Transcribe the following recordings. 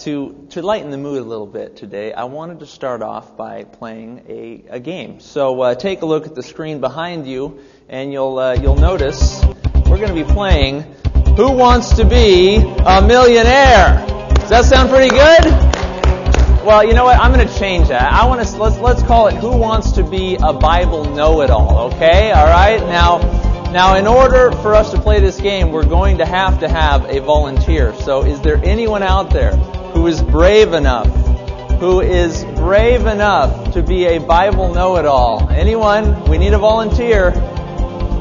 To, to lighten the mood a little bit today, I wanted to start off by playing a, a game. So uh, take a look at the screen behind you, and you'll, uh, you'll notice we're going to be playing Who Wants to Be a Millionaire? Does that sound pretty good? Well, you know what? I'm going to change that. I want to let's let's call it Who Wants to Be a Bible Know-It-All? Okay, all right. Now, now, in order for us to play this game, we're going to have to have a volunteer. So, is there anyone out there who is brave enough, who is brave enough to be a Bible know-it-all? Anyone? We need a volunteer.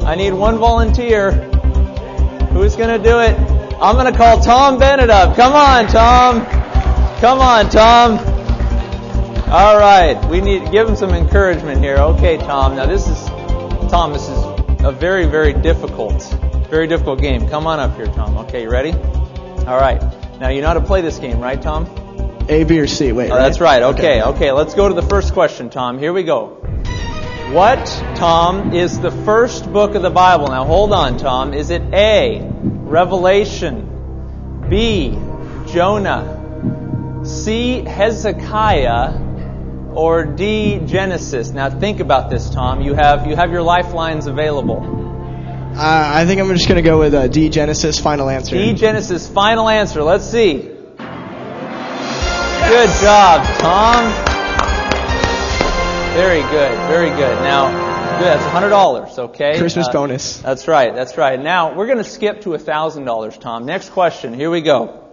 I need one volunteer. Who's going to do it? I'm going to call Tom Bennett up. Come on, Tom. Come on, Tom. All right. We need to give him some encouragement here. Okay, Tom. Now this is Tom, this is a very, very difficult, very difficult game. Come on up here, Tom. Okay, you ready? All right. Now you know how to play this game, right, Tom? A, B, or C. Wait. Oh, that's right. Okay, okay. Let's go to the first question, Tom. Here we go. What, Tom, is the first book of the Bible? Now hold on, Tom. Is it A, Revelation, B, Jonah, C, Hezekiah, or D, Genesis? Now think about this, Tom. You have you have your lifelines available. Uh, I think I'm just going to go with uh, D, Genesis. Final answer. D, Genesis. Final answer. Let's see. Good job, Tom. Very good. Very good. Now, good. That's hundred dollars. Okay. Christmas Uh, bonus. That's right. That's right. Now we're going to skip to thousand dollars, Tom. Next question. Here we go.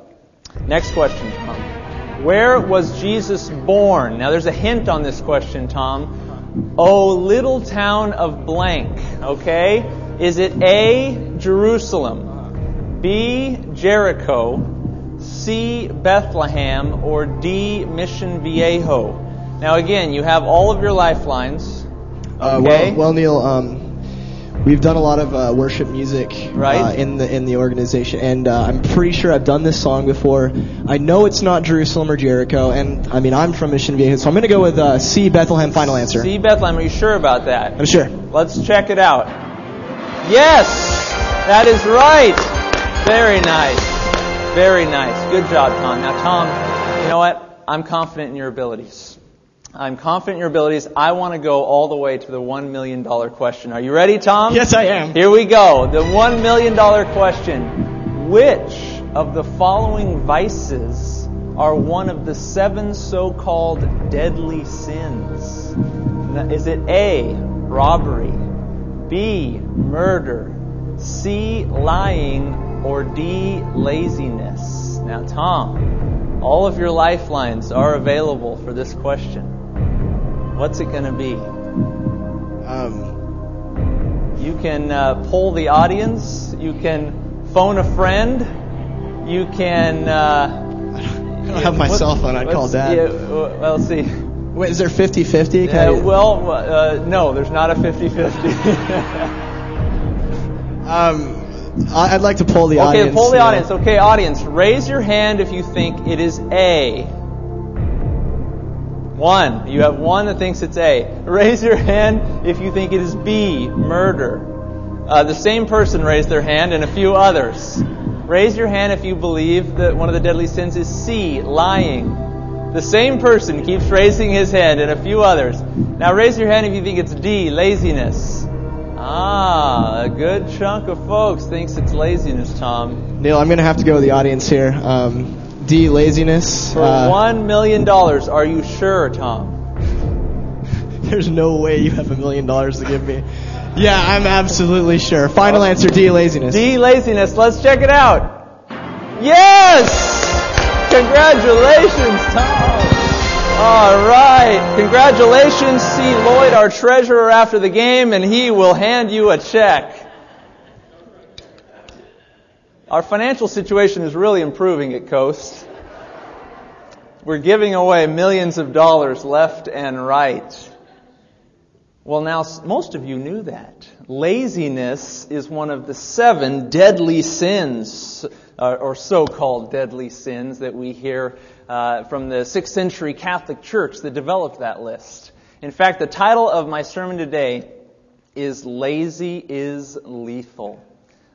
Next question, Tom. Where was Jesus born? Now there's a hint on this question, Tom. Oh, little town of blank. Okay. Is it A, Jerusalem, B, Jericho, C, Bethlehem, or D, Mission Viejo? Now again, you have all of your lifelines. Uh, Okay. well, well, Neil, um, we've done a lot of uh, worship music Right. uh, in the in the organization, and uh, I'm pretty sure I've done this song before. I know it's not Jerusalem or Jericho, and I mean I'm from Mission Viejo, so I'm going to go with uh, C, Bethlehem. Final answer. C, Bethlehem. Are you sure about that? I'm sure. Let's check it out. Yes, that is right. Very nice. Very nice. Good job, Tom. Now, Tom, you know what? I'm confident in your abilities. I'm confident in your abilities. I want to go all the way to the $1 million question. Are you ready, Tom? Yes, I am. Here we go. The $1 million question. Which of the following vices are one of the seven so-called deadly sins? Is it A, robbery, B, murder, C, lying, or D, laziness? Now, Tom, all of your lifelines are available for this question. What's it going to be? Um, You can uh, poll the audience. You can phone a friend. You can. Uh, I don't have my what- cell phone. I'd call Dad. Yeah, uh, well, see. Wait, is there 50-50? Can Uh, I- well, uh, no, there's not a 50-50. um, I- I'd like to poll the okay, audience. poll the Neil. audience. Okay, audience, raise your hand if you think it is A. One. You have one that thinks it's A. Raise your hand if you think it is B, murder. Uh, the same person raised their hand and a few others. Raise your hand if you believe that one of the deadly sins is C, lying. The same person keeps raising his hand and a few others. Now raise your hand if you think it's D, laziness. Ah, a good chunk of folks thinks it's laziness, Tom. Neil, I'm going to have to go with the audience here. Um, D, laziness. For Uh, one million dollars, are you sure, Tom? There's no way you have a million dollars to give me. Yeah, I'm absolutely sure. Final answer, D, laziness. D, laziness. Let's check it out. Yes! Congratulations, Tom. All right. Congratulations. See Lloyd, our treasurer, after the game, and he will hand you a check. Our financial situation is really improving at Coast. We're giving away millions of dollars left and right. Well, now, most of you knew that. Laziness is one of the seven deadly sins, uh, or so-called deadly sins that we hear uh, from the 6th century Catholic Church that developed that list. In fact, the title of my sermon today is Lazy is Lethal.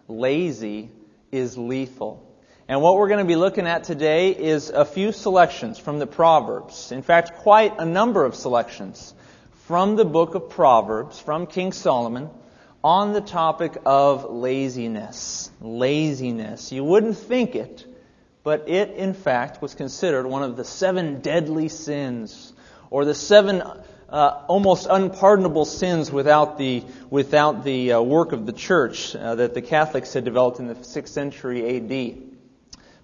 Lazy is lethal. And what we're going to be looking at today is a few selections from the Proverbs. In fact, quite a number of selections from the book of Proverbs, from King Solomon, on the topic of laziness. Laziness. You wouldn't think it, but it, in fact, was considered one of the seven deadly sins, or the seven uh, almost unpardonable sins without the, without the uh, work of the church uh, that the Catholics had developed in the 6th century AD.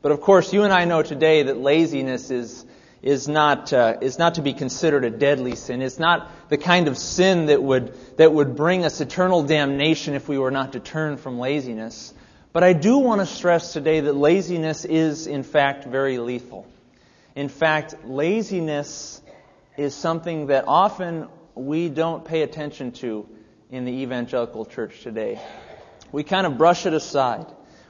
But of course, you and I know today that laziness is, is not, uh, is not to be considered a deadly sin. It's not the kind of sin that would, that would bring us eternal damnation if we were not to turn from laziness. But I do want to stress today that laziness is, in fact, very lethal. In fact, laziness is something that often we don't pay attention to in the evangelical church today. We kind of brush it aside.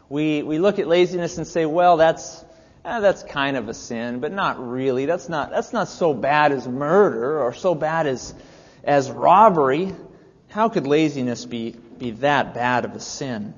We, we look at laziness and say, well, that's, eh, that's kind of a sin, but not really. That's not, that's not so bad as murder or so bad as, as robbery. How could laziness be, be that bad of a sin?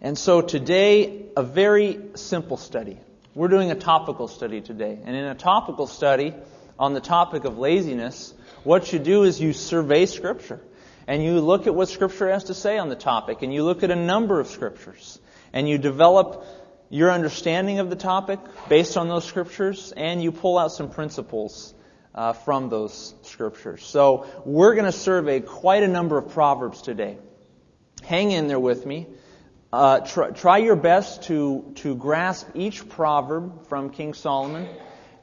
And so today, a very simple study. We're doing a topical study today. And in a topical study, on the topic of laziness, what you do is you survey Scripture. And you look at what Scripture has to say on the topic. And you look at a number of Scriptures. And you develop your understanding of the topic based on those Scriptures. And you pull out some principles uh, from those Scriptures. So we're going to survey quite a number of Proverbs today. Hang in there with me. Uh, try, try your best to, to grasp each proverb from King Solomon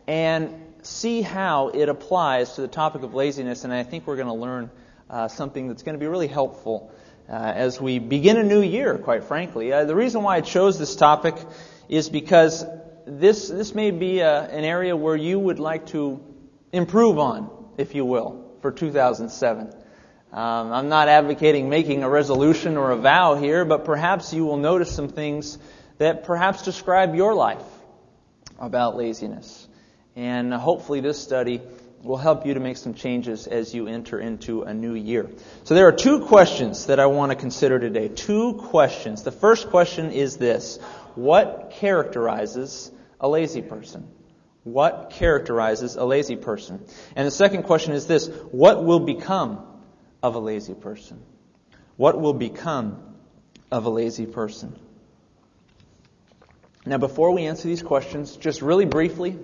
and see how it applies to the topic of laziness, and I think we're going to learn uh, something that's going to be really helpful uh, as we begin a new year, quite frankly. Uh, the reason why I chose this topic is because this, this may be a, uh, an area where you would like to improve on, if you will, for 2007. Um, I'm not advocating making a resolution or a vow here, but perhaps you will notice some things that perhaps describe your life about laziness. And hopefully, this study will help you to make some changes as you enter into a new year. So, there are two questions that I want to consider today. Two questions. The first question is this What characterizes a lazy person? What characterizes a lazy person? And the second question is this What will become of a lazy person? What will become of a lazy person? Now, before we answer these questions, just really briefly,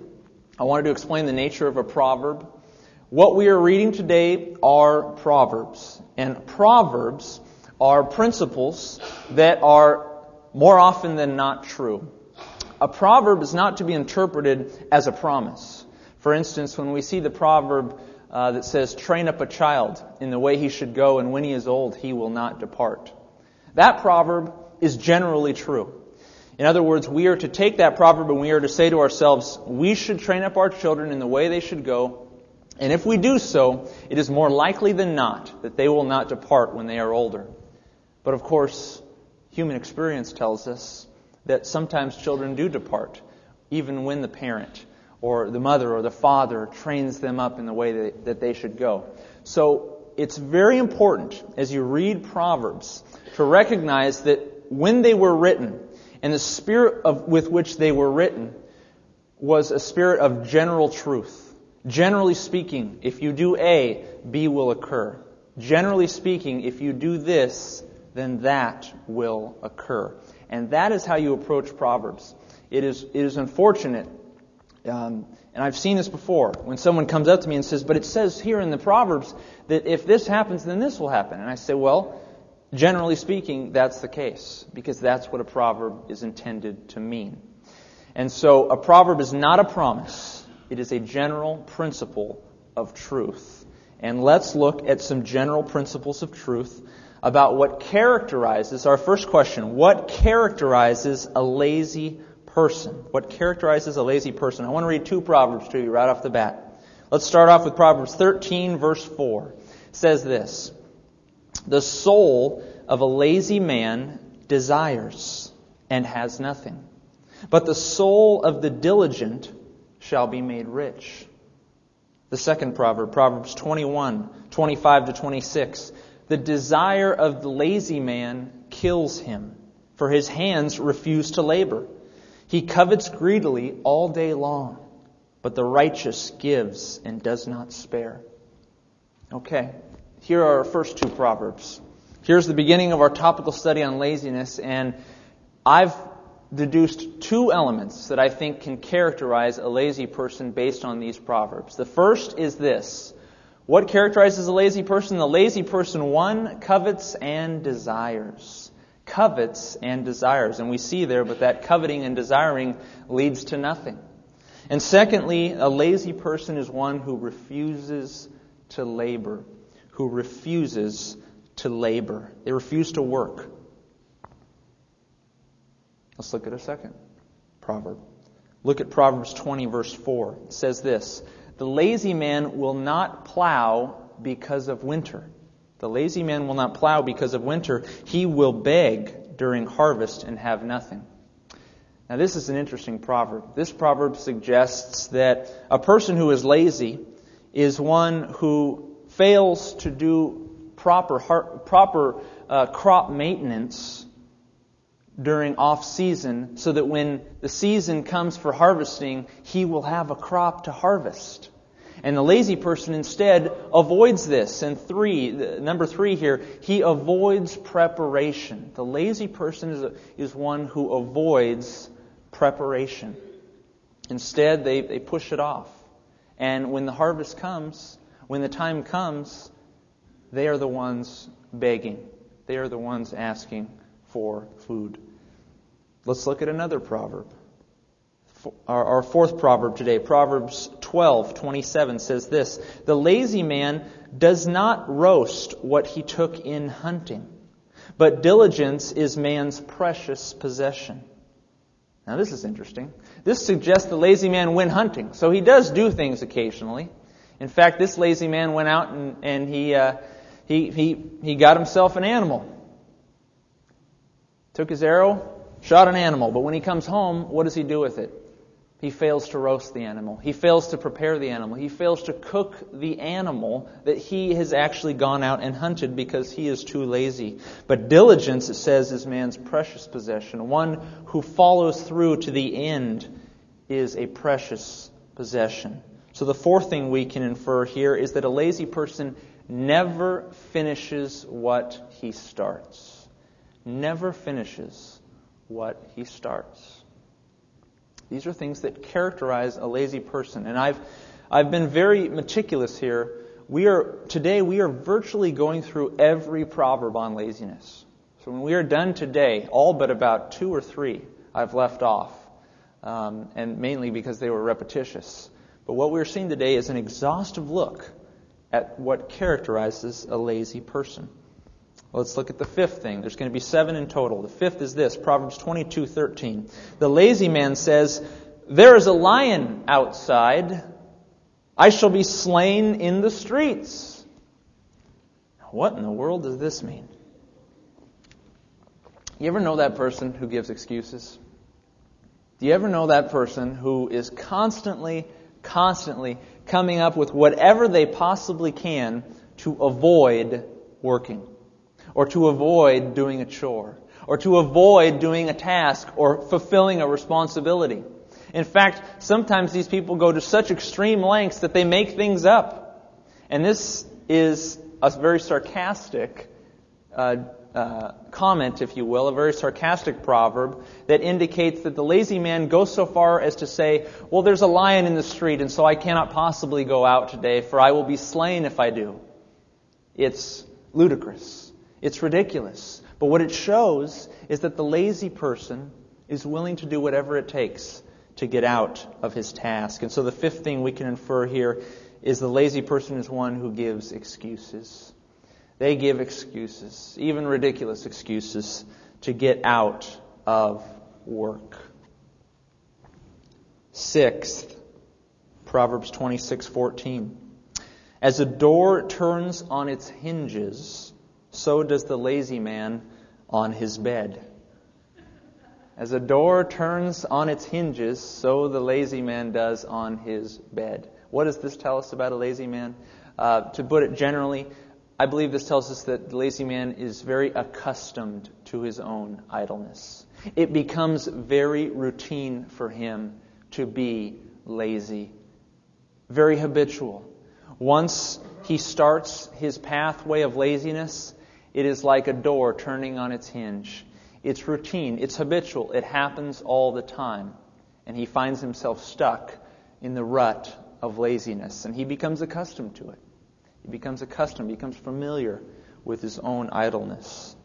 I wanted to explain the nature of a proverb. What we are reading today are proverbs. And proverbs are principles that are more often than not true. A proverb is not to be interpreted as a promise. For instance, when we see the proverb uh, that says, train up a child in the way he should go, and when he is old, he will not depart. That proverb is generally true. In other words, we are to take that proverb and we are to say to ourselves, we should train up our children in the way they should go. And if we do so, it is more likely than not that they will not depart when they are older. But of course, human experience tells us that sometimes children do depart, even when the parent or the mother or the father trains them up in the way that, they should go. So it's very important as you read Proverbs to recognize that when they were written, and the spirit of, with which they were written was a spirit of general truth. Generally speaking, if you do A, B will occur. Generally speaking, if you do this, then that will occur. And that is how you approach Proverbs. It is, it is unfortunate, um, and I've seen this before, when someone comes up to me and says, But it says here in the Proverbs that if this happens, then this will happen. And I say, Well, Generally speaking, that's the case, because that's what a proverb is intended to mean. And so a proverb is not a promise, it is a general principle of truth. And let's look at some general principles of truth about what characterizes our first question what characterizes a lazy person? What characterizes a lazy person? I want to read two proverbs to you right off the bat. Let's start off with Proverbs 13, verse 4. It says this. The soul of a lazy man desires and has nothing. But the soul of the diligent shall be made rich. The second proverb, Proverbs 21, 25 to 26. The desire of the lazy man kills him, for his hands refuse to labor. He covets greedily all day long, but the righteous gives and does not spare. Okay, here are our first two proverbs. Here's the beginning of our topical study on laziness, and I've deduced two elements that I think can characterize a lazy person based on these proverbs. The first is this. What characterizes a lazy person? The lazy person, one, covets and desires. Covets and desires. And we see there, but that coveting and desiring leads to nothing. And secondly, a lazy person is one who refuses to labor. Who refuses to labor. They refuse to work. Let's look at a second proverb. Look at Proverbs 20, verse 4. It says this The lazy man will not plow because of winter. The lazy man will not plow because of winter. He will beg during harvest and have nothing. Now, this is an interesting proverb. This proverb suggests that a person who is lazy is one who fails to do proper, proper uh, crop maintenance during off season so that when the season comes for harvesting, he will have a crop to harvest. And the lazy person instead avoids this. And three, number three here, he avoids preparation. The lazy person is, a, is one who avoids preparation. Instead, they, they push it off. And when the harvest comes, when the time comes, they are the ones begging. They are the ones asking for food. Let's look at another proverb. Our fourth proverb today, Proverbs 12, 27 says this The lazy man does not roast what he took in hunting, but diligence is man's precious possession. Now, this is interesting. This suggests the lazy man went hunting, so he does do things occasionally. In fact, this lazy man went out and, and he, uh, he, he, he got himself an animal. Took his arrow, shot an animal, but when he comes home, what does he do with it? He fails to roast the animal. He fails to prepare the animal. He fails to cook the animal that he has actually gone out and hunted because he is too lazy. But diligence, it says, is man's precious possession. One who follows through to the end is a precious possession. So the fourth thing we can infer here is that a lazy person never finishes what he starts. Never finishes what he starts. These are things that characterize a lazy person. And I've, I've been very meticulous here. We are, today we are virtually going through every proverb on laziness. So when we are done today, all but about two or three I've left off. Um, and mainly because they were repetitious. But what we're seeing today is an exhaustive look at what characterizes a lazy person. Let's look at the fifth thing. There's going to be seven in total. The fifth is this Proverbs 22:13. The lazy man says, There is a lion outside. I shall be slain in the streets. What in the world does this mean? You ever know that person who gives excuses? Do you ever know that person who is constantly, constantly coming up with whatever they possibly can to avoid working? or to avoid doing a chore, or to avoid doing a task or fulfilling a responsibility. In fact, sometimes these people go to such extreme lengths that they make things up. And this is a very sarcastic uh, uh, comment, if you will, a very sarcastic proverb that indicates that the lazy man goes so far as to say, Well, there's a lion in the street, and so I cannot possibly go out today, for I will be slain if I do. It's ludicrous. It's ridiculous. But what it shows is that the lazy person is willing to do whatever it takes to get out of his task. And so the fifth thing we can infer here is the lazy person is one who gives excuses. They give excuses, even ridiculous excuses, to get out of work. Sixth, Proverbs 26:14. As a door turns on its hinges, so does the lazy man on his bed. As a door turns on its hinges, so the lazy man does on his bed. What does this tell us about a lazy man? Uh, to put it generally, I believe this tells us that the lazy man is very accustomed to his own idleness. It becomes very routine for him to be lazy, very habitual. Once he starts his pathway of laziness, it is like a door turning on its hinge. It's routine, it's habitual, it happens all the time. And he finds himself stuck in the rut of laziness, and he becomes accustomed to it. He becomes accustomed, becomes familiar with his own idleness.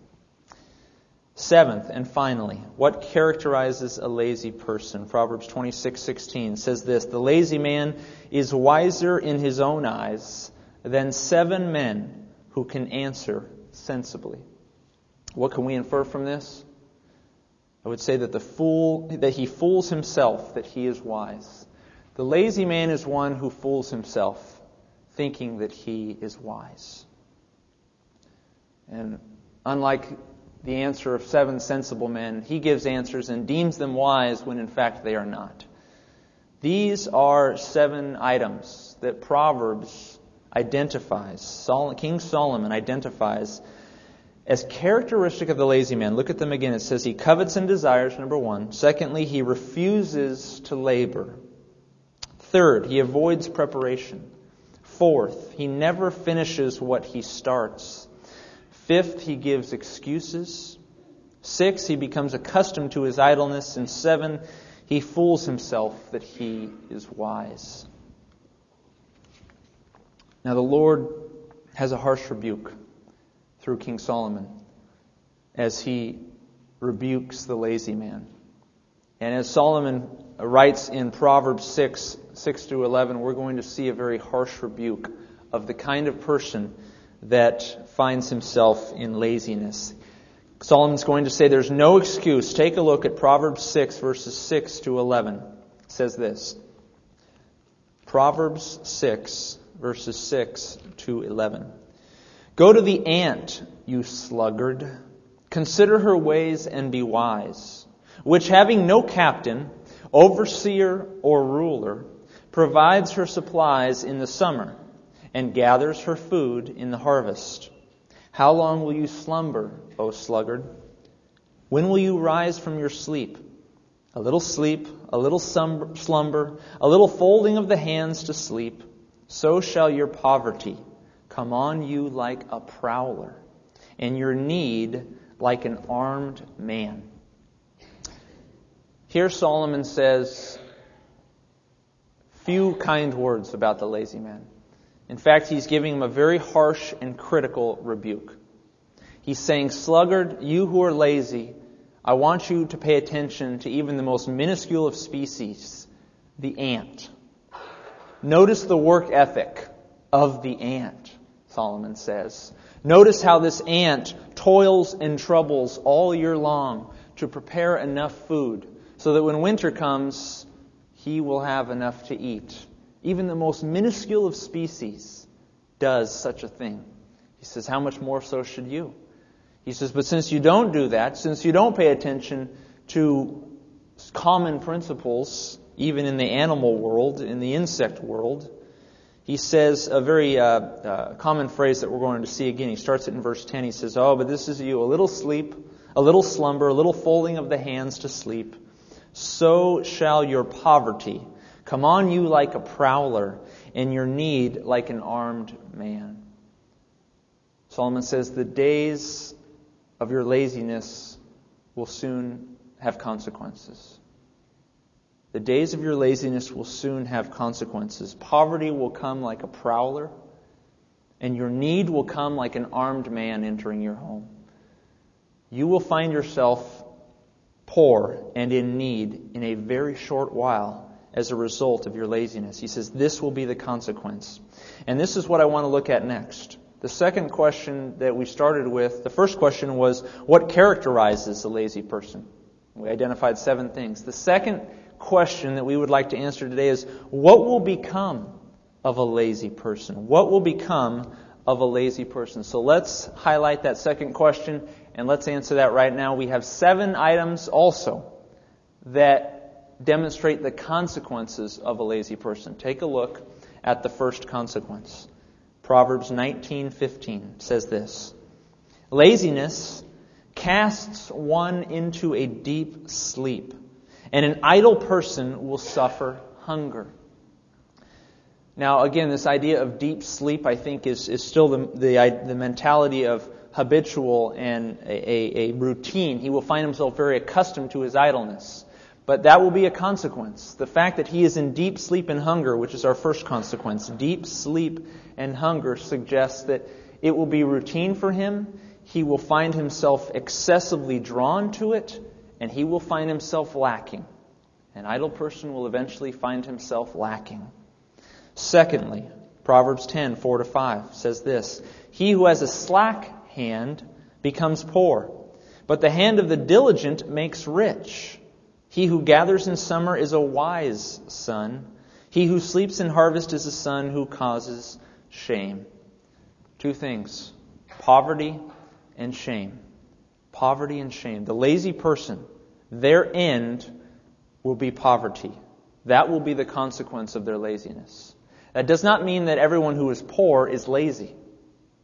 Seventh and finally, what characterizes a lazy person? Proverbs 26:16 says this, "The lazy man is wiser in his own eyes than seven men who can answer sensibly." What can we infer from this? I would say that the fool that he fools himself that he is wise. The lazy man is one who fools himself thinking that he is wise. And unlike the answer of seven sensible men. He gives answers and deems them wise when in fact they are not. These are seven items that Proverbs identifies, King Solomon identifies as characteristic of the lazy man. Look at them again. It says he covets and desires, number one. Secondly, he refuses to labor. Third, he avoids preparation. Fourth, he never finishes what he starts. Fifth, he gives excuses. Six, he becomes accustomed to his idleness. And seven, he fools himself that he is wise. Now, the Lord has a harsh rebuke through King Solomon as he rebukes the lazy man. And as Solomon writes in Proverbs 6, 6 through 11, we're going to see a very harsh rebuke of the kind of person that finds himself in laziness. Solomon's going to say there's no excuse. Take a look at Proverbs 6, verses 6 to 11. It says this Proverbs 6, verses 6 to 11. Go to the ant, you sluggard. Consider her ways and be wise, which having no captain, overseer, or ruler, provides her supplies in the summer and gathers her food in the harvest. How long will you slumber, O sluggard? When will you rise from your sleep? A little sleep, a little slumber, a little folding of the hands to sleep. So shall your poverty come on you like a prowler, and your need like an armed man. Here Solomon says few kind words about the lazy man. In fact, he's giving him a very harsh and critical rebuke. He's saying, Sluggard, you who are lazy, I want you to pay attention to even the most minuscule of species, the ant. Notice the work ethic of the ant, Solomon says. Notice how this ant toils and troubles all year long to prepare enough food so that when winter comes, he will have enough to eat. Even the most minuscule of species does such a thing. He says, How much more so should you? He says, But since you don't do that, since you don't pay attention to common principles, even in the animal world, in the insect world, he says a very uh, uh, common phrase that we're going to see again. He starts it in verse 10. He says, Oh, but this is you, a little sleep, a little slumber, a little folding of the hands to sleep. So shall your poverty Come on you like a prowler, and your need like an armed man. Solomon says, The days of your laziness will soon have consequences. The days of your laziness will soon have consequences. Poverty will come like a prowler, and your need will come like an armed man entering your home. You will find yourself poor and in need in a very short while as a result of your laziness. He says this will be the consequence. And this is what I want to look at next. The second question that we started with, the first question was, what characterizes a lazy person? We identified seven things. The second question that we would like to answer today is, what will become of a lazy person? What will become of a lazy person? So let's highlight that second question and let's answer that right now. We have seven items also that demonstrate the consequences of a lazy person. Take a look at the first consequence. Proverbs 19:15 says this: Laziness casts one into a deep sleep, and an idle person will suffer hunger. Now, again, this idea of deep sleep, I think, is, is still the, the, the mentality of habitual and a, a, a routine. He will find himself very accustomed to his idleness. But that will be a consequence. The fact that he is in deep sleep and hunger, which is our first consequence, deep sleep and hunger suggests that it will be routine for him. He will find himself excessively drawn to it, and he will find himself lacking. An idle person will eventually find himself lacking. Secondly, Proverbs 10, 4 to 5 says this He who has a slack hand becomes poor, but the hand of the diligent makes rich. He who gathers in summer is a wise son. He who sleeps in harvest is a son who causes shame. Two things poverty and shame. Poverty and shame. The lazy person, their end will be poverty. That will be the consequence of their laziness. That does not mean that everyone who is poor is lazy.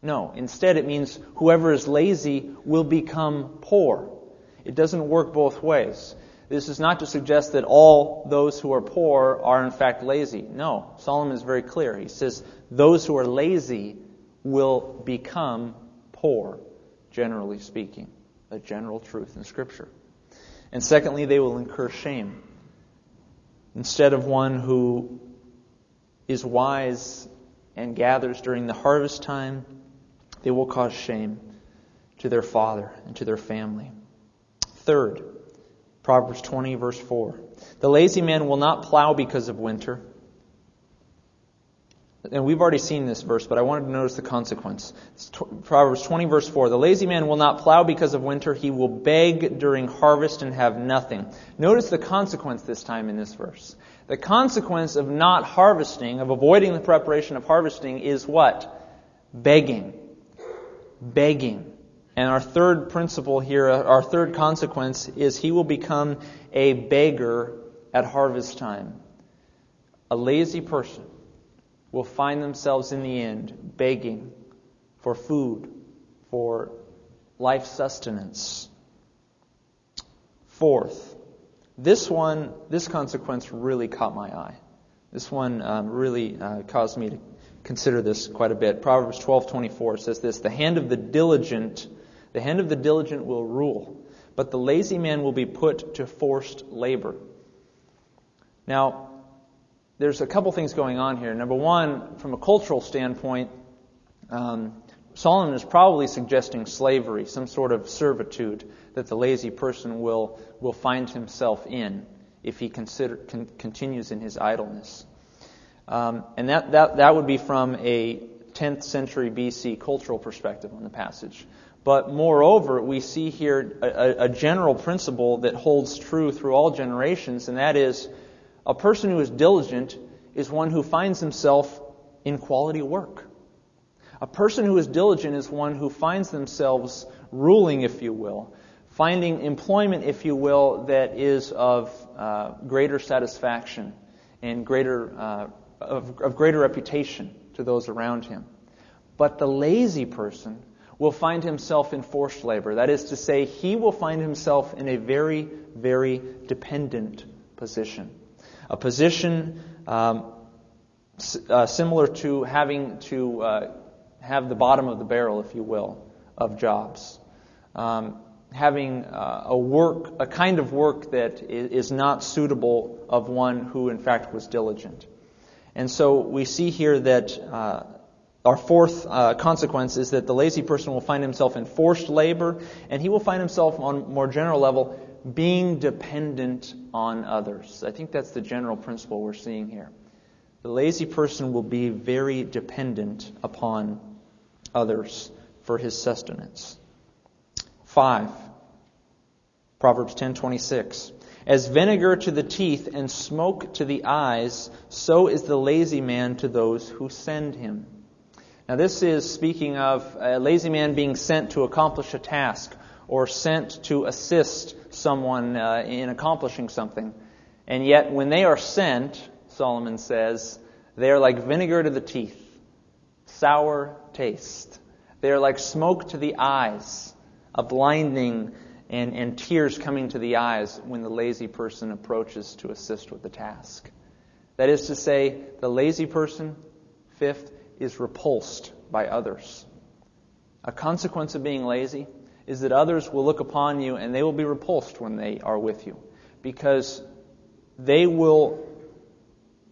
No, instead it means whoever is lazy will become poor. It doesn't work both ways. This is not to suggest that all those who are poor are in fact lazy. No, Solomon is very clear. He says those who are lazy will become poor, generally speaking. A general truth in Scripture. And secondly, they will incur shame. Instead of one who is wise and gathers during the harvest time, they will cause shame to their father and to their family. Third, Proverbs 20, verse 4. The lazy man will not plow because of winter. And we've already seen this verse, but I wanted to notice the consequence. Proverbs 20, verse 4. The lazy man will not plow because of winter. He will beg during harvest and have nothing. Notice the consequence this time in this verse. The consequence of not harvesting, of avoiding the preparation of harvesting, is what? Begging. Begging. And our third principle here, our third consequence, is he will become a beggar at harvest time. A lazy person will find themselves in the end begging for food, for life sustenance. Fourth, this one, this consequence really caught my eye. This one um, really uh, caused me to consider this quite a bit. Proverbs 12:24 says this: "The hand of the diligent, the hand of the diligent will rule, but the lazy man will be put to forced labor." Now, there's a couple things going on here. Number one, from a cultural standpoint, um, Solomon is probably suggesting slavery, some sort of servitude that the lazy person will, will find himself in if he consider, con, continues in his idleness. Um, and that, that, that would be from a 10th century BC cultural perspective on the passage. But moreover, we see here a, a general principle that holds true through all generations, and that is a person who is diligent is one who finds himself in quality work. A person who is diligent is one who finds themselves ruling, if you will, finding employment, if you will, that is of uh, greater satisfaction and greater uh, of, of greater reputation to those around him. But the lazy person will find himself in forced labor. That is to say, he will find himself in a very, very dependent position. A position um, uh, similar to having to uh, have the bottom of the barrel, if you will, of jobs. Um, having uh, a work, a kind of work that is not suitable of one who in fact was diligent. And so we see here that uh, our fourth uh, consequence is that the lazy person will find himself in forced labor, and he will find himself on a more general level being dependent on others. I think that's the general principle we're seeing here. The lazy person will be very dependent upon others for his sustenance. 5. Proverbs 10:26. As vinegar to the teeth and smoke to the eyes, so is the lazy man to those who send him. Now this is speaking of a lazy man being sent to accomplish a task or sent to assist someone uh, in accomplishing something. And yet when they are sent, Solomon says, they are like vinegar to the teeth, sour taste. They are like smoke to the eyes. a blinding and, and tears coming to the eyes when the lazy person approaches to assist with the task. That is to say, the lazy person, fifth, is repulsed by others. A consequence of being lazy is that others will look upon you and they will be repulsed when they are with you because they will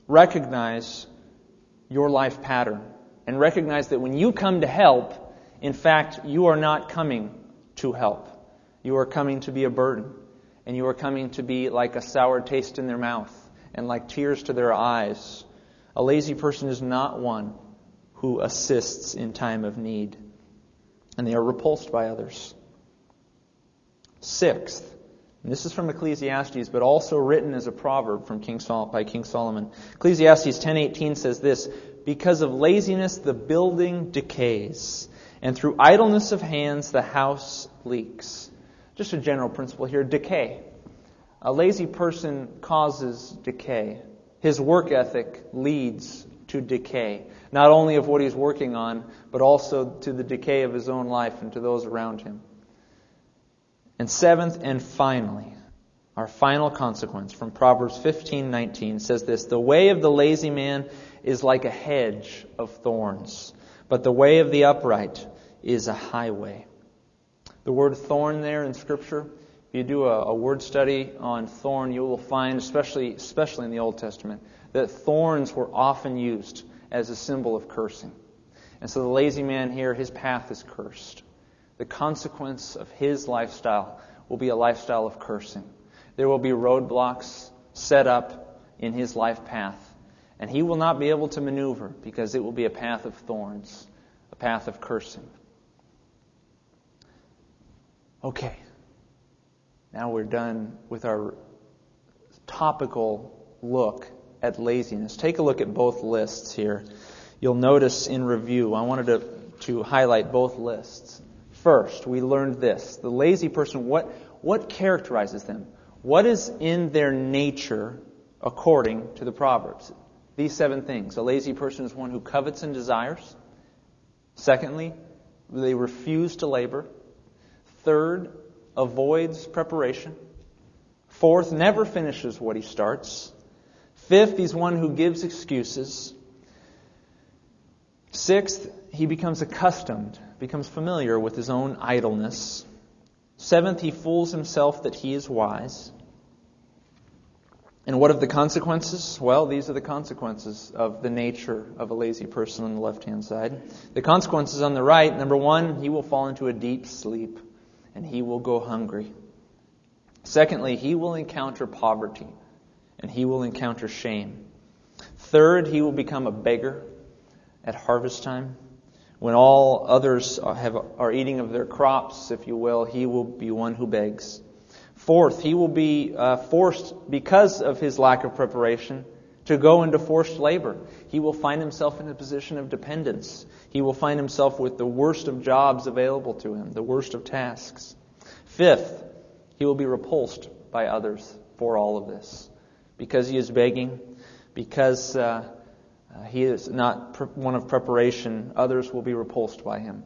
recognize your life pattern and recognize that when you come to help, in fact, you are not coming to help. You are coming to be a burden. And you are coming to be like a sour taste in their mouth and like tears to their eyes. A lazy person is not one who assists in time of need. And they are repulsed by others. Sixth, this is from Ecclesiastes, but also written as a proverb from King Sol- by King Solomon. Ecclesiastes 10:18 says this, "Because of laziness the building decays, and through idleness of hands the house leaks." Just a general principle here, decay. A lazy person causes decay. His work ethic leads to decay, not only of what he's working on, but also to the decay of his own life and to those around him. And seventh and finally, our final consequence from Proverbs 15:19 says this, "The way of the lazy man is like a hedge of thorns, but the way of the upright is a highway." The word thorn there in scripture, if you do a, a word study on thorn, you will find especially especially in the Old Testament that thorns were often used as a symbol of cursing. And so the lazy man here, his path is cursed the consequence of his lifestyle will be a lifestyle of cursing. There will be roadblocks set up in his life path, and he will not be able to maneuver because it will be a path of thorns, a path of cursing. Okay, now we're done with our topical look at laziness. Take a look at both lists here. You'll notice in review, I wanted to, to highlight both lists. First, we learned this. The lazy person, what, what characterizes them? What is in their nature according to the Proverbs? These seven things. A lazy person is one who covets and desires. Secondly, they refuse to labor. Third, avoids preparation. Fourth, never finishes what he starts. Fifth, he's one who gives excuses. Sixth, he becomes accustomed becomes familiar with his own idleness. Seventh, he fools himself that he is wise. And what of the consequences? Well, these are the consequences of the nature of a lazy person on the left hand side. The consequences on the right number one, he will fall into a deep sleep and he will go hungry. Secondly, he will encounter poverty and he will encounter shame. Third, he will become a beggar at harvest time. When all others have, are eating of their crops, if you will, he will be one who begs. Fourth, he will be uh, forced, because of his lack of preparation, to go into forced labor. He will find himself in a position of dependence. He will find himself with the worst of jobs available to him, the worst of tasks. Fifth, he will be repulsed by others for all of this. Because he is begging, because uh, uh, he is not pre- one of preparation. Others will be repulsed by him,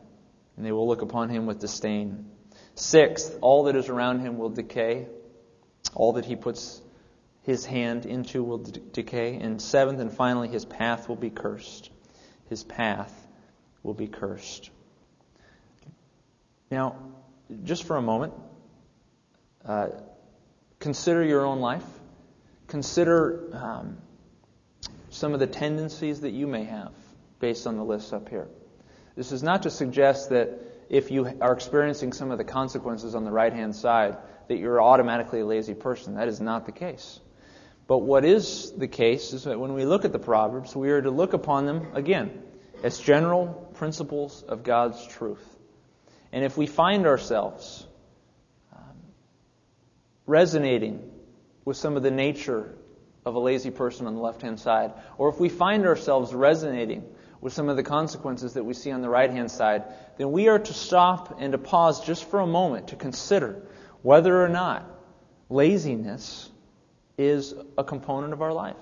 and they will look upon him with disdain. Sixth, all that is around him will decay. All that he puts his hand into will de- decay. And seventh and finally, his path will be cursed. His path will be cursed. Now, just for a moment, uh, consider your own life. Consider um, some of the tendencies that you may have based on the list up here. This is not to suggest that if you are experiencing some of the consequences on the right hand side, that you're automatically a lazy person. That is not the case. But what is the case is that when we look at the Proverbs, we are to look upon them, again, as general principles of God's truth. And if we find ourselves um, resonating with some of the nature of a lazy person on the left hand side, or if we find ourselves resonating with some of the consequences that we see on the right hand side, then we are to stop and to pause just for a moment to consider whether or not laziness is a component of our life.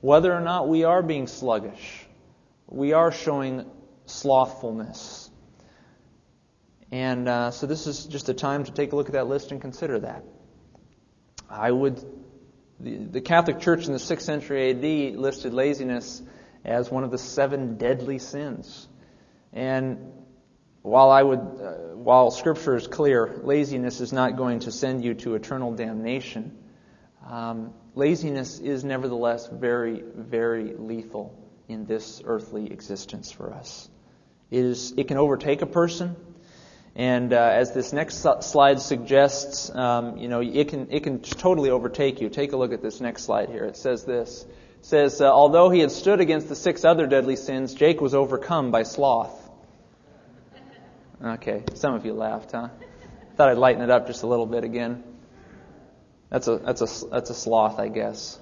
Whether or not we are being sluggish, we are showing slothfulness. And uh, so this is just a time to take a look at that list and consider that. I would, the, the Catholic Church in the 6th century AD listed laziness as one of the seven deadly sins. And while I would, uh, while Scripture is clear, laziness is not going to send you to eternal damnation. Um, laziness is nevertheless very, very lethal in this earthly existence for us. It is, it can overtake a person. And uh, as this next slide suggests, um, you know, it can it can totally overtake you. Take a look at this next slide here. It says this. It says, uh, although he had stood against the six other deadly sins, Jake was overcome by sloth. Okay, some of you laughed, huh? Thought I'd lighten it up just a little bit again. That's a that's a that's a sloth, I guess.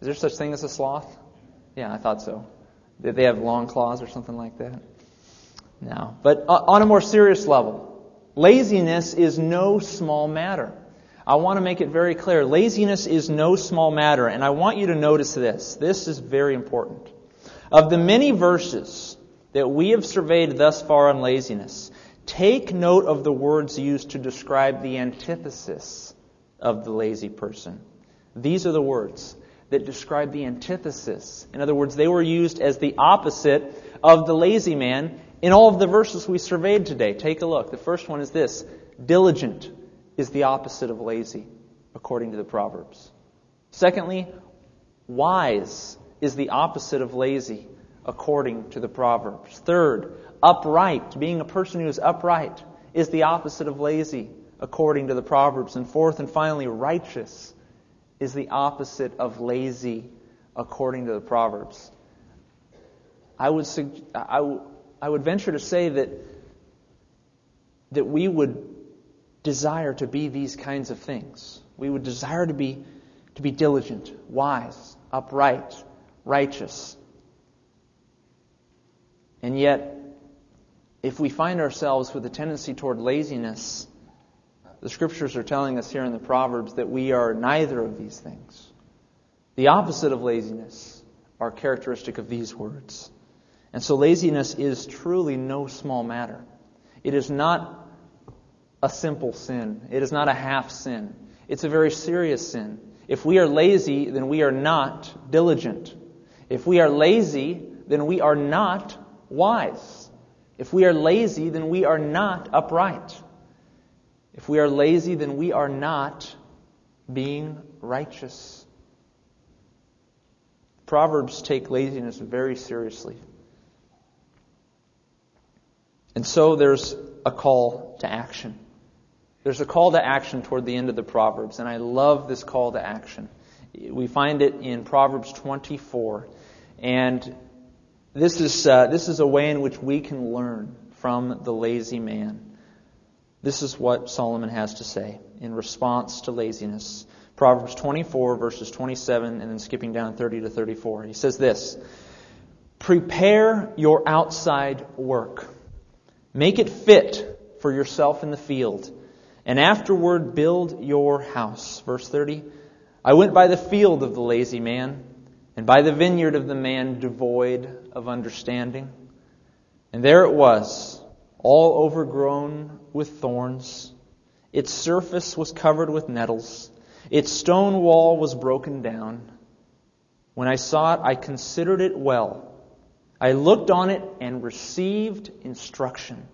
Is there such thing as a sloth? Yeah, I thought so. Did they have long claws or something like that? now. But on a more serious level, laziness is no small matter. I want to make it very clear. Laziness is no small matter, and I want you to notice this. This is very important. Of the many verses that we have surveyed thus far on laziness, take note of the words used to describe the antithesis of the lazy person. These are the words that describe the antithesis. In other words, they were used as the opposite of the lazy man in all of the verses we surveyed today, take a look. The first one is this diligent is the opposite of lazy, according to the Proverbs. Secondly, wise is the opposite of lazy, according to the Proverbs. Third, upright, being a person who is upright, is the opposite of lazy, according to the Proverbs. And fourth and finally, righteous is the opposite of lazy, according to the Proverbs. I would, I would would venture to say that, that we would desire to be these kinds of things. We would desire to be, to be diligent, wise, upright, righteous. And yet, if we find ourselves with a tendency toward laziness, the scriptures are telling us here in the Proverbs that we are neither of these things. The opposite of laziness are characteristic of these words. And so laziness is truly no small matter. It is not a simple sin. It is not a half sin. It's a very serious sin. If we are lazy, then we are not diligent. If we are lazy, then we are not wise. If we are lazy, then we are not upright. If we are lazy, then we are not being righteous. Proverbs take laziness very seriously. And so there's a call to action. There's a call to action toward the end of the Proverbs, and I love this call to action. We find it in Proverbs 24, and this is uh, this is a way in which we can learn from the lazy man. This is what Solomon has to say in response to laziness. Proverbs 24, verses 27, and then skipping down 30 to 34. He says this Prepare your outside work Make it fit for yourself in the field, and afterward build your house. Verse 30 I went by the field of the lazy man, and by the vineyard of the man devoid of understanding. And there it was, all overgrown with thorns. Its surface was covered with nettles. Its stone wall was broken down. When I saw it, I considered it well I looked on it and received instruction.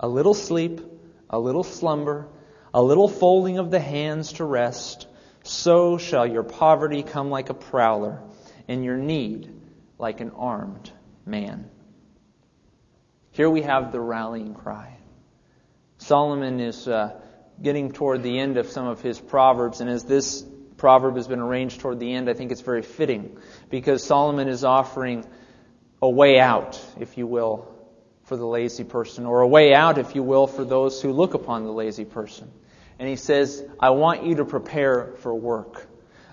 A little sleep, a little slumber, a little folding of the hands to rest, so shall your poverty come like a prowler, and your need like an armed man. Here we have the rallying cry. Solomon is uh, getting toward the end of some of his proverbs, and as this proverb has been arranged toward the end, I think it's very fitting because Solomon is offering a way out, if you will, for the lazy person, or a way out, if you will, for those who look upon the lazy person. And he says, I want you to prepare for work.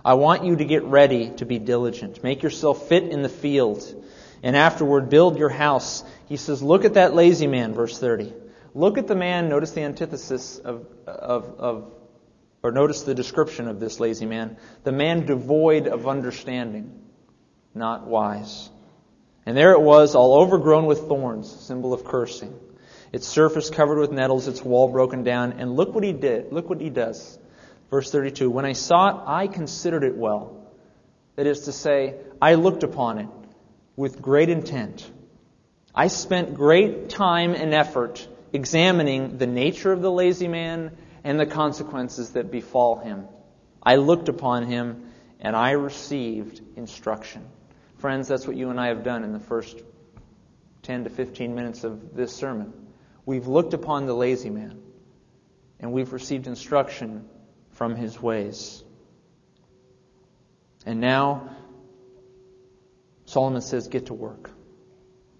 I want you to get ready to be diligent. Make yourself fit in the field. And afterward, build your house. He says, Look at that lazy man, verse 30. Look at the man, notice the antithesis of, of, of or notice the description of this lazy man. The man devoid of understanding, not wise. And there it was, all overgrown with thorns, symbol of cursing. its surface covered with nettles, its wall broken down. And look what he did. Look what he does. Verse 32 When I saw it, I considered it well. That is to say, I looked upon it with great intent. I spent great time and effort examining the nature of the lazy man and the consequences that befall him. I looked upon him and I received instruction. Friends, that's what you and I have done in the first 10 to 15 minutes of this sermon. We've looked upon the lazy man and we've received instruction from his ways. And now, Solomon says, get to work.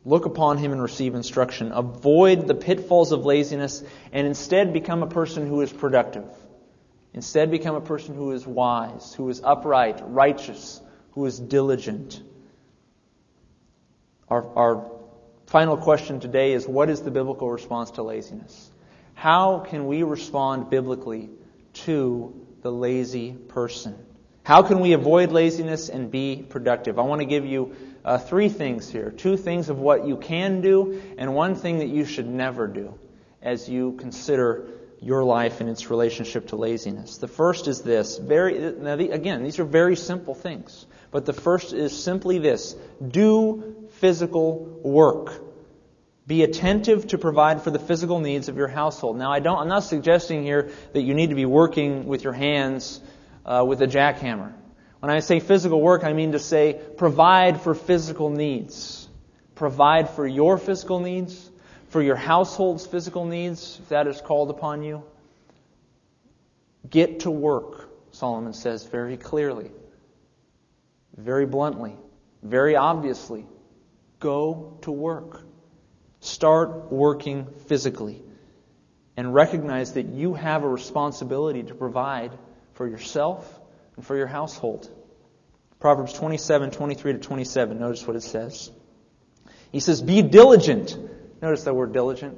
Look upon him and receive instruction. Avoid the pitfalls of laziness and instead become a person who is productive. Instead, become a person who is wise, who is upright, righteous, who is diligent. Our, our final question today is what is the biblical response to laziness? How can we respond biblically to the lazy person? How can we avoid laziness and be productive? I want to give you uh, three things here two things of what you can do, and one thing that you should never do as you consider your life and its relationship to laziness. The first is this. Very, now the, again, these are very simple things. But the first is simply this do physical work. Be attentive to provide for the physical needs of your household. Now, I don't, I'm not suggesting here that you need to be working with your hands uh, with a jackhammer. When I say physical work, I mean to say provide for physical needs. Provide for your physical needs, for your household's physical needs, if that is called upon you. Get to work, Solomon says very clearly, very bluntly, very obviously. Go to work. Start working physically. And recognize that you have a responsibility to provide for yourself and for your household. Proverbs 27, 23 to 27. Notice what it says. He says, Be diligent. Notice that word diligent,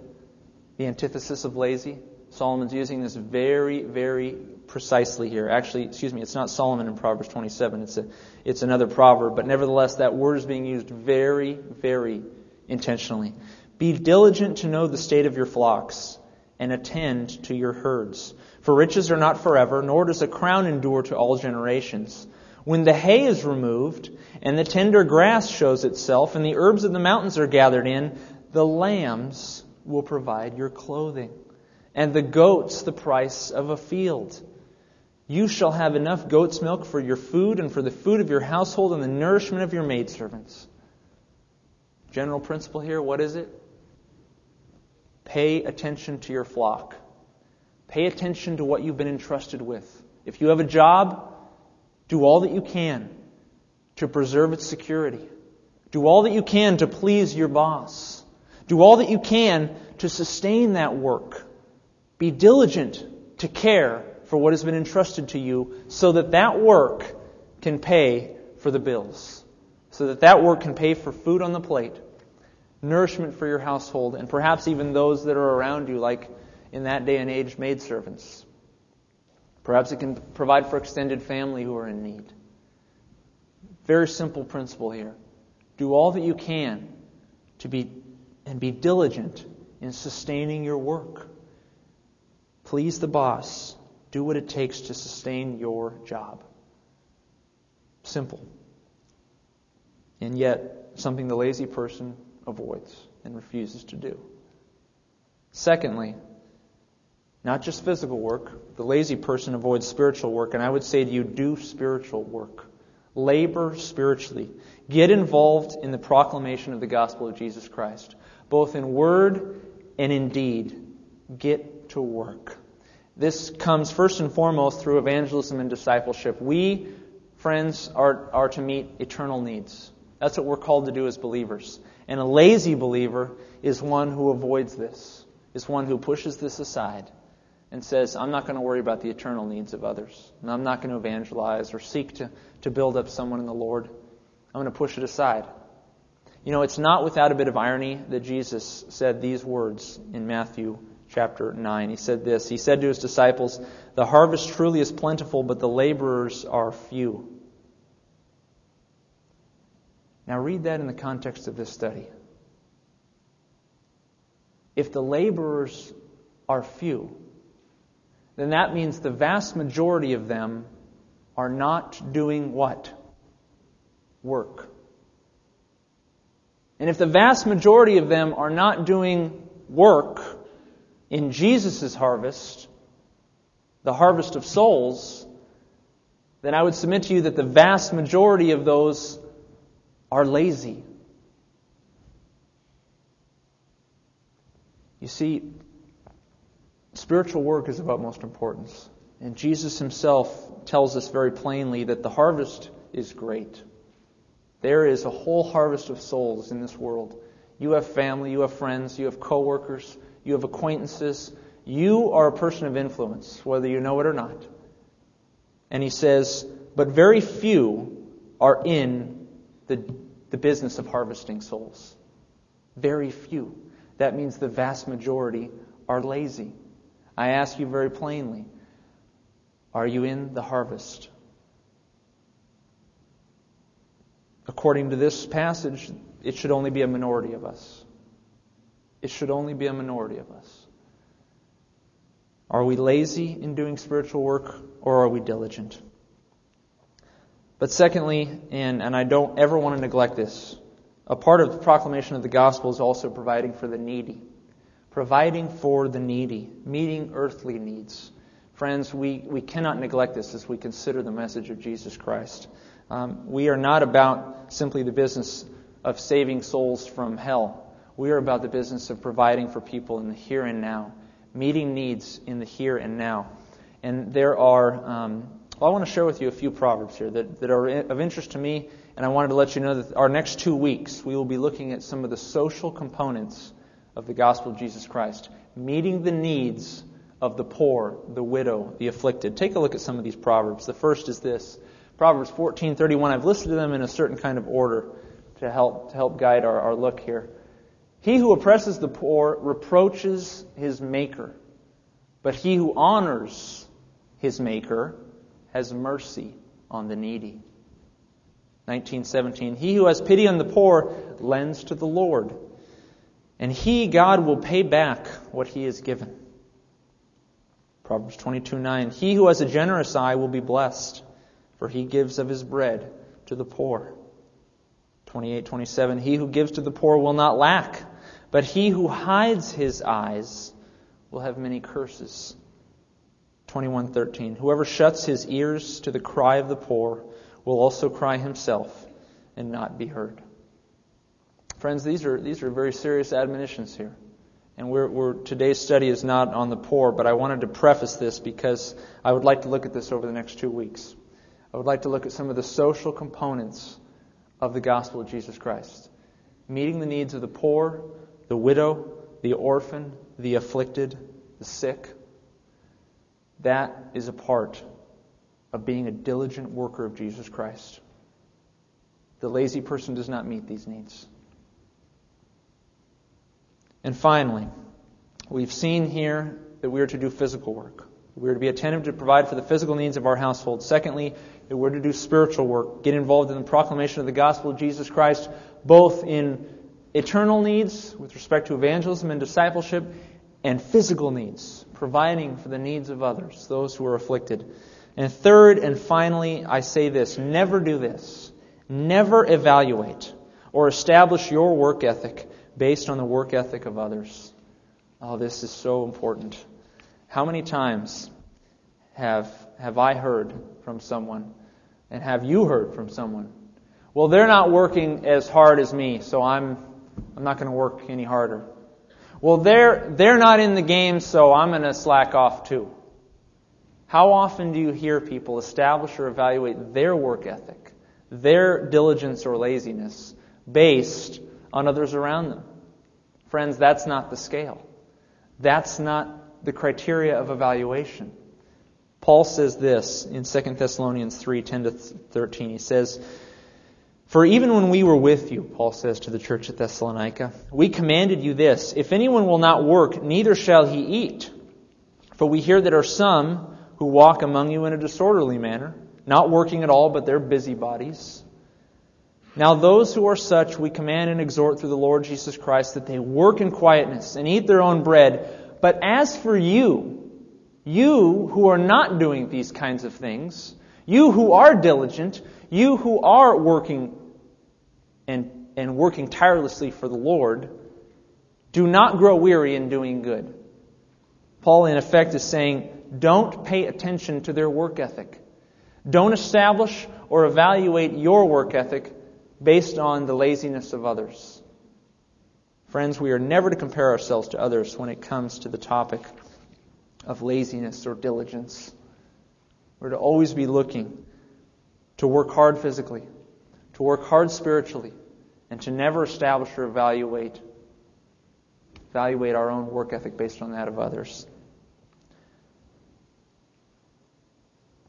the antithesis of lazy. Solomon's using this very, very precisely here. Actually, excuse me, it's not Solomon in Proverbs 27. It's, a, it's another proverb. But nevertheless, that word is being used very, very intentionally. Be diligent to know the state of your flocks and attend to your herds. For riches are not forever, nor does a crown endure to all generations. When the hay is removed, and the tender grass shows itself, and the herbs of the mountains are gathered in, the lambs will provide your clothing, and the goats the price of a field. You shall have enough goat's milk for your food, and for the food of your household, and the nourishment of your maidservants. General principle here, what is it? Pay attention to your flock. Pay attention to what you've been entrusted with. If you have a job, do all that you can to preserve its security. Do all that you can to please your boss. Do all that you can to sustain that work. Be diligent to care for what has been entrusted to you so that that work can pay for the bills. So that that work can pay for food on the plate, nourishment for your household, and perhaps even those that are around you, like in that day and age maidservants. Perhaps it can provide for extended family who are in need. Very simple principle here. Do all that you can to be and be diligent in sustaining your work. Please the boss. Do what it takes to sustain your job. Simple. And yet, something the lazy person avoids and refuses to do. Secondly, not just physical work. The lazy person avoids spiritual work, and I would say to you, do spiritual work. Labor spiritually. Get involved in the proclamation of the gospel of Jesus Christ, both in word and in deed. Get to work. This comes first and foremost through evangelism and discipleship. We, friends, are, are to meet eternal needs. That's what we're called to do as believers. And a lazy believer is one who avoids this, is one who pushes this aside and says, I'm not going to worry about the eternal needs of others. And I'm not going to evangelize or seek to, to build up someone in the Lord. I'm going to push it aside. You know, it's not without a bit of irony that Jesus said these words in Matthew chapter 9. He said this He said to his disciples, The harvest truly is plentiful, but the laborers are few. Now, read that in the context of this study. if the laborers are few, then that means the vast majority of them are not doing what? Work. And if the vast majority of them are not doing work in Jesus' harvest, the harvest of souls, then I would submit to you that the vast majority of those are lazy. You see, spiritual work is of utmost importance. And Jesus himself tells us very plainly that the harvest is great. There is a whole harvest of souls in this world. You have family, you have friends, you have coworkers, you have acquaintances. You are a person of influence, whether you know it or not. And he says, but very few are in the, the business of harvesting souls. Very few. That means the vast majority are lazy. I ask you very plainly, are you in the harvest? According to this passage, it should only be a minority of us. It should only be a minority of us. Are we lazy in doing spiritual work or are we diligent? But secondly, and, and I don't ever want to neglect this, a part of the proclamation of the gospel is also providing for the needy. Providing for the needy, meeting earthly needs. Friends, we, we cannot neglect this as we consider the message of Jesus Christ. Um, we are not about simply the business of saving souls from hell. We are about the business of providing for people in the here and now, meeting needs in the here and now. And there are, um, well, I want to share with you a few proverbs here that, that are of interest to me, and I wanted to let you know that our next two weeks we will be looking at some of the social components of the gospel of Jesus Christ, meeting the needs of the poor, the widow, the afflicted. Take a look at some of these proverbs. The first is this. Proverbs 14:31. I've listed them in a certain kind of order to help to help guide our, our look here. He who oppresses the poor reproaches his maker, but he who honors his maker has mercy on the needy. 1917 He who has pity on the poor lends to the Lord, and he, God, will pay back what he has given. Proverbs 22:9 He who has a generous eye will be blessed, for he gives of his bread to the poor. 28:27 He who gives to the poor will not lack, but he who hides his eyes will have many curses. 21:13 Whoever shuts his ears to the cry of the poor will also cry himself and not be heard. Friends, these are these are very serious admonitions here. And we're, we're, today's study is not on the poor, but I wanted to preface this because I would like to look at this over the next two weeks. I would like to look at some of the social components of the gospel of Jesus Christ. Meeting the needs of the poor, the widow, the orphan, the afflicted, the sick. That is a part of being a diligent worker of Jesus Christ. The lazy person does not meet these needs. And finally, we've seen here that we are to do physical work. We are to be attentive to provide for the physical needs of our household. Secondly, that we're to do spiritual work, get involved in the proclamation of the gospel of Jesus Christ, both in eternal needs with respect to evangelism and discipleship, and physical needs, providing for the needs of others, those who are afflicted. And third and finally, I say this never do this. Never evaluate or establish your work ethic based on the work ethic of others. Oh, this is so important. How many times have, have I heard from someone, and have you heard from someone? Well, they're not working as hard as me, so I'm I'm not going to work any harder. Well, they're, they're not in the game, so I'm going to slack off too. How often do you hear people establish or evaluate their work ethic, their diligence or laziness, based on others around them? Friends, that's not the scale. That's not the criteria of evaluation. Paul says this in 2 Thessalonians 3 10 to 13. He says, for even when we were with you, Paul says to the church at Thessalonica, we commanded you this If anyone will not work, neither shall he eat. For we hear that are some who walk among you in a disorderly manner, not working at all, but they're busybodies. Now, those who are such we command and exhort through the Lord Jesus Christ that they work in quietness and eat their own bread. But as for you, you who are not doing these kinds of things, you who are diligent, you who are working and, and working tirelessly for the Lord, do not grow weary in doing good. Paul, in effect, is saying, don't pay attention to their work ethic. Don't establish or evaluate your work ethic based on the laziness of others. Friends, we are never to compare ourselves to others when it comes to the topic of laziness or diligence. We're to always be looking to work hard physically, to work hard spiritually, and to never establish or evaluate evaluate our own work ethic based on that of others.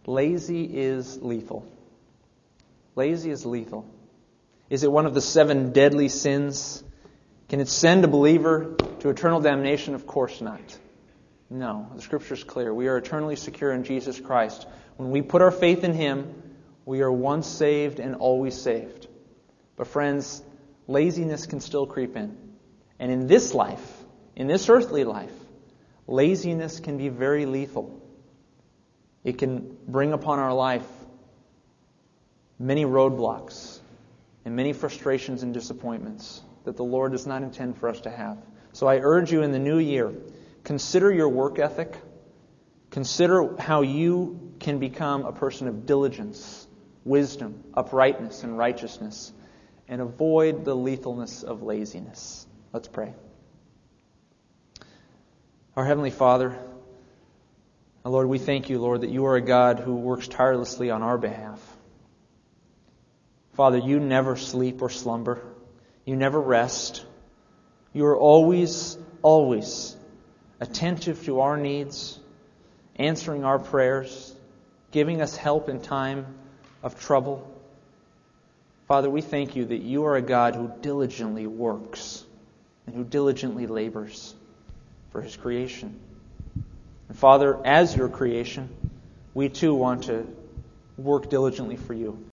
Lazy is lethal. Lazy is lethal. Is it one of the seven deadly sins? Can it send a believer to eternal damnation? Of course not. No, the scripture is clear. We are eternally secure in Jesus Christ. When we put our faith in Him, we are once saved and always saved. But, friends, laziness can still creep in. And in this life, in this earthly life, laziness can be very lethal. It can bring upon our life many roadblocks and many frustrations and disappointments that the Lord does not intend for us to have. So I urge you in the new year, consider your work ethic. Consider how you can become a person of diligence, wisdom, uprightness, and righteousness, and avoid the lethalness of laziness. Let's pray. Our Heavenly Father, Lord, we thank you, Lord, that you are a God who works tirelessly on our behalf. Father, you never sleep or slumber. You never rest. You are always, always attentive to our needs, answering our prayers, giving us help in time of trouble. Father, we thank you that you are a God who diligently works and who diligently labors for his creation. And Father, as your creation, we too want to work diligently for you.